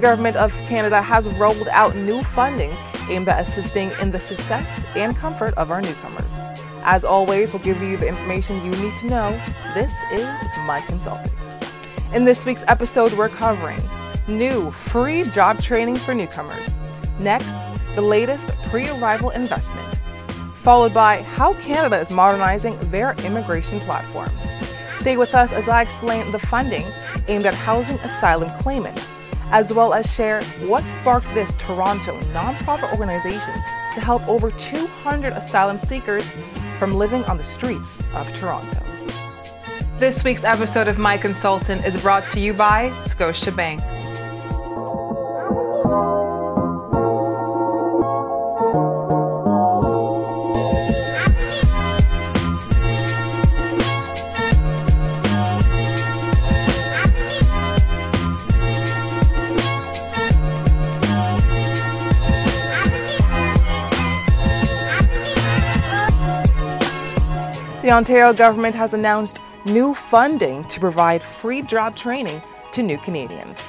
the Government of Canada has rolled out new funding aimed at assisting in the success and comfort of our newcomers. As always, we'll give you the information you need to know. This is My Consultant. In this week's episode, we're covering new free job training for newcomers. Next, the latest pre arrival investment, followed by how Canada is modernizing their immigration platform. Stay with us as I explain the funding aimed at housing asylum claimants, as well as share what sparked this Toronto nonprofit organization to help over 200 asylum seekers from living on the streets of Toronto. This week's episode of My Consultant is brought to you by Scotiabank. The Ontario government has announced new funding to provide free job training to new Canadians.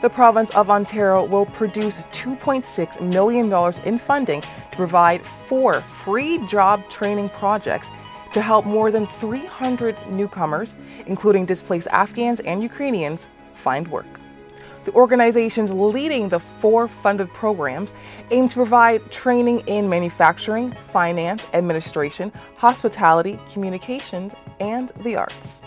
The province of Ontario will produce $2.6 million in funding to provide four free job training projects to help more than 300 newcomers, including displaced Afghans and Ukrainians, find work. The organizations leading the four funded programs aim to provide training in manufacturing, finance, administration, hospitality, communications, and the arts.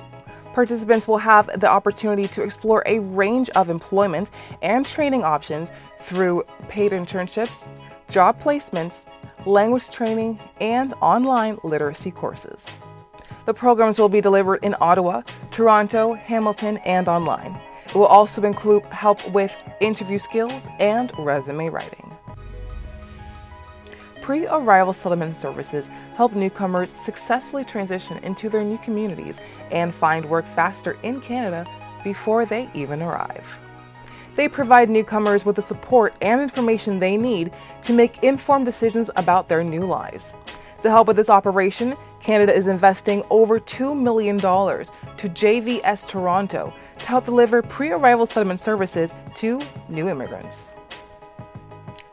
Participants will have the opportunity to explore a range of employment and training options through paid internships, job placements, language training, and online literacy courses. The programs will be delivered in Ottawa, Toronto, Hamilton, and online. It will also include help with interview skills and resume writing. Pre arrival settlement services help newcomers successfully transition into their new communities and find work faster in Canada before they even arrive. They provide newcomers with the support and information they need to make informed decisions about their new lives. To help with this operation, Canada is investing over $2 million to JVS Toronto to help deliver pre arrival settlement services to new immigrants.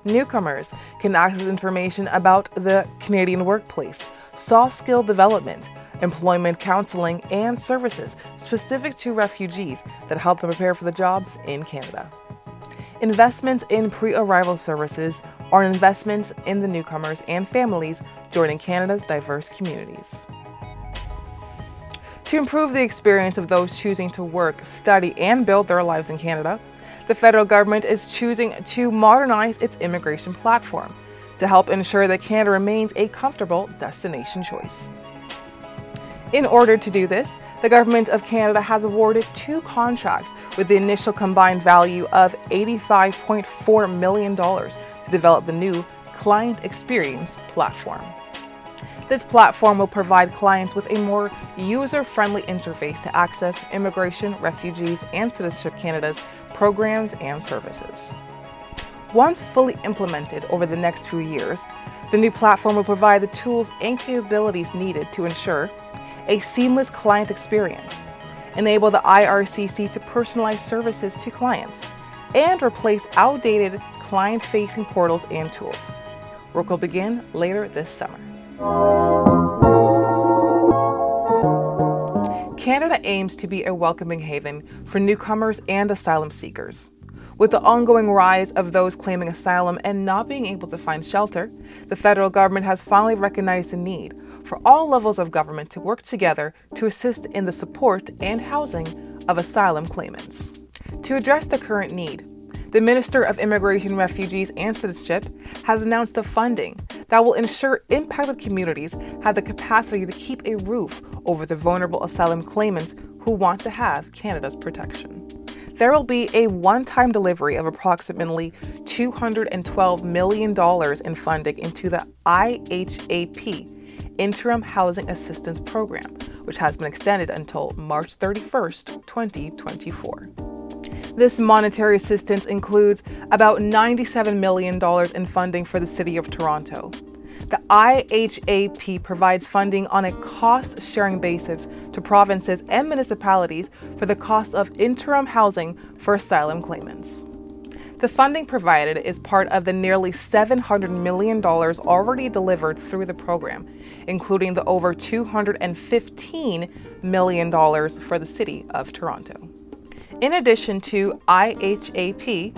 Newcomers can access information about the Canadian workplace, soft skill development, employment counseling, and services specific to refugees that help them prepare for the jobs in Canada. Investments in pre arrival services are investments in the newcomers and families joining Canada's diverse communities. To improve the experience of those choosing to work, study, and build their lives in Canada, the federal government is choosing to modernize its immigration platform to help ensure that Canada remains a comfortable destination choice. In order to do this, the Government of Canada has awarded two contracts with the initial combined value of $85.4 million develop the new Client Experience platform. This platform will provide clients with a more user friendly interface to access Immigration, Refugees, and Citizenship Canada's programs and services. Once fully implemented over the next few years, the new platform will provide the tools and capabilities needed to ensure a seamless client experience, enable the IRCC to personalize services to clients, and replace outdated client facing portals and tools. Work will begin later this summer. Canada aims to be a welcoming haven for newcomers and asylum seekers. With the ongoing rise of those claiming asylum and not being able to find shelter, the federal government has finally recognized the need for all levels of government to work together to assist in the support and housing of asylum claimants. To address the current need, the Minister of Immigration, Refugees, and Citizenship has announced the funding that will ensure impacted communities have the capacity to keep a roof over the vulnerable asylum claimants who want to have Canada's protection. There will be a one time delivery of approximately $212 million in funding into the IHAP Interim Housing Assistance Program, which has been extended until March 31st, 2024. This monetary assistance includes about $97 million in funding for the City of Toronto. The IHAP provides funding on a cost sharing basis to provinces and municipalities for the cost of interim housing for asylum claimants. The funding provided is part of the nearly $700 million already delivered through the program, including the over $215 million for the City of Toronto. In addition to IHAP,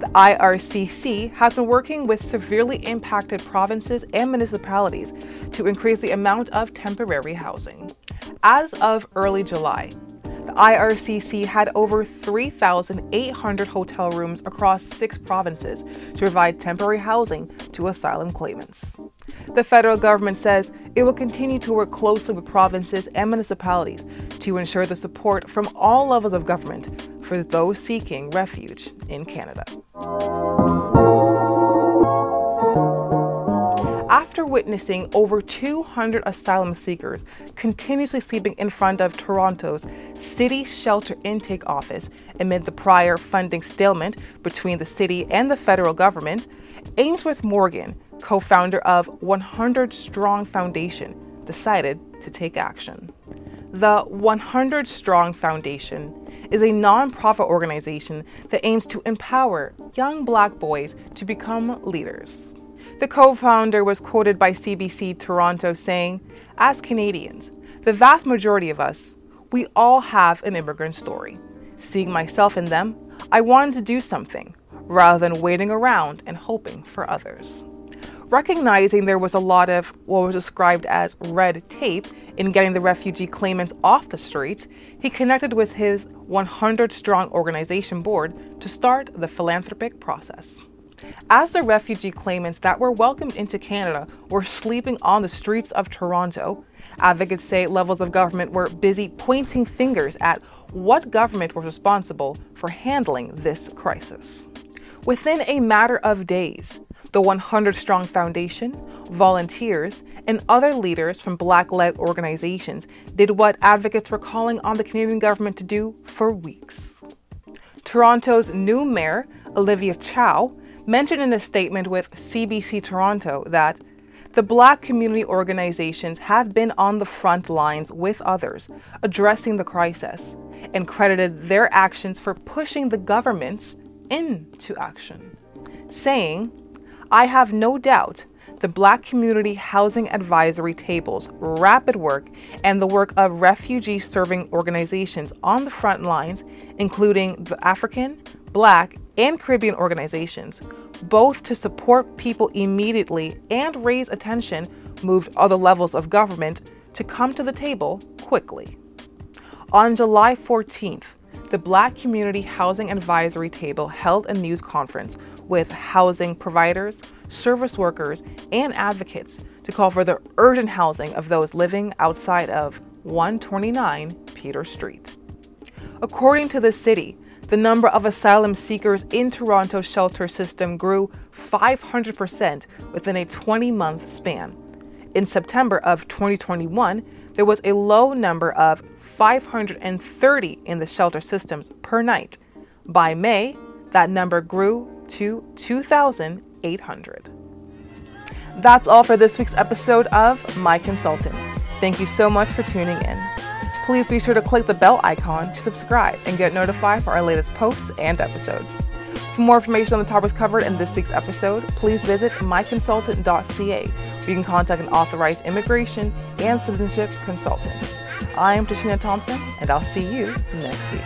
the IRCC has been working with severely impacted provinces and municipalities to increase the amount of temporary housing. As of early July, the IRCC had over 3,800 hotel rooms across six provinces to provide temporary housing to asylum claimants. The federal government says it will continue to work closely with provinces and municipalities to ensure the support from all levels of government for those seeking refuge in Canada. After witnessing over 200 asylum seekers continuously sleeping in front of Toronto's City Shelter Intake Office amid the prior funding stalemate between the city and the federal government, Ainsworth Morgan, co founder of 100 Strong Foundation, decided to take action. The 100 Strong Foundation is a nonprofit organization that aims to empower young black boys to become leaders. The co founder was quoted by CBC Toronto saying, As Canadians, the vast majority of us, we all have an immigrant story. Seeing myself in them, I wanted to do something rather than waiting around and hoping for others. Recognizing there was a lot of what was described as red tape in getting the refugee claimants off the streets, he connected with his 100 strong organization board to start the philanthropic process. As the refugee claimants that were welcomed into Canada were sleeping on the streets of Toronto, advocates say levels of government were busy pointing fingers at what government was responsible for handling this crisis. Within a matter of days, the 100 Strong Foundation, volunteers, and other leaders from Black led organizations did what advocates were calling on the Canadian government to do for weeks. Toronto's new mayor, Olivia Chow, mentioned in a statement with CBC Toronto that the Black community organizations have been on the front lines with others addressing the crisis and credited their actions for pushing the governments into action, saying, I have no doubt the Black Community Housing Advisory Table's rapid work and the work of refugee serving organizations on the front lines, including the African, Black, and Caribbean organizations, both to support people immediately and raise attention, moved other levels of government to come to the table quickly. On July 14th, the Black Community Housing Advisory Table held a news conference with housing providers, service workers, and advocates to call for the urgent housing of those living outside of 129 Peter Street. According to the city, the number of asylum seekers in Toronto's shelter system grew 500% within a 20 month span. In September of 2021, there was a low number of 530 in the shelter systems per night. By May, that number grew to 2,800. That's all for this week's episode of My Consultant. Thank you so much for tuning in. Please be sure to click the bell icon to subscribe and get notified for our latest posts and episodes. For more information on the topics covered in this week's episode, please visit myconsultant.ca, where you can contact an authorized immigration and citizenship consultant. I'm Tashina Thompson, and I'll see you next week.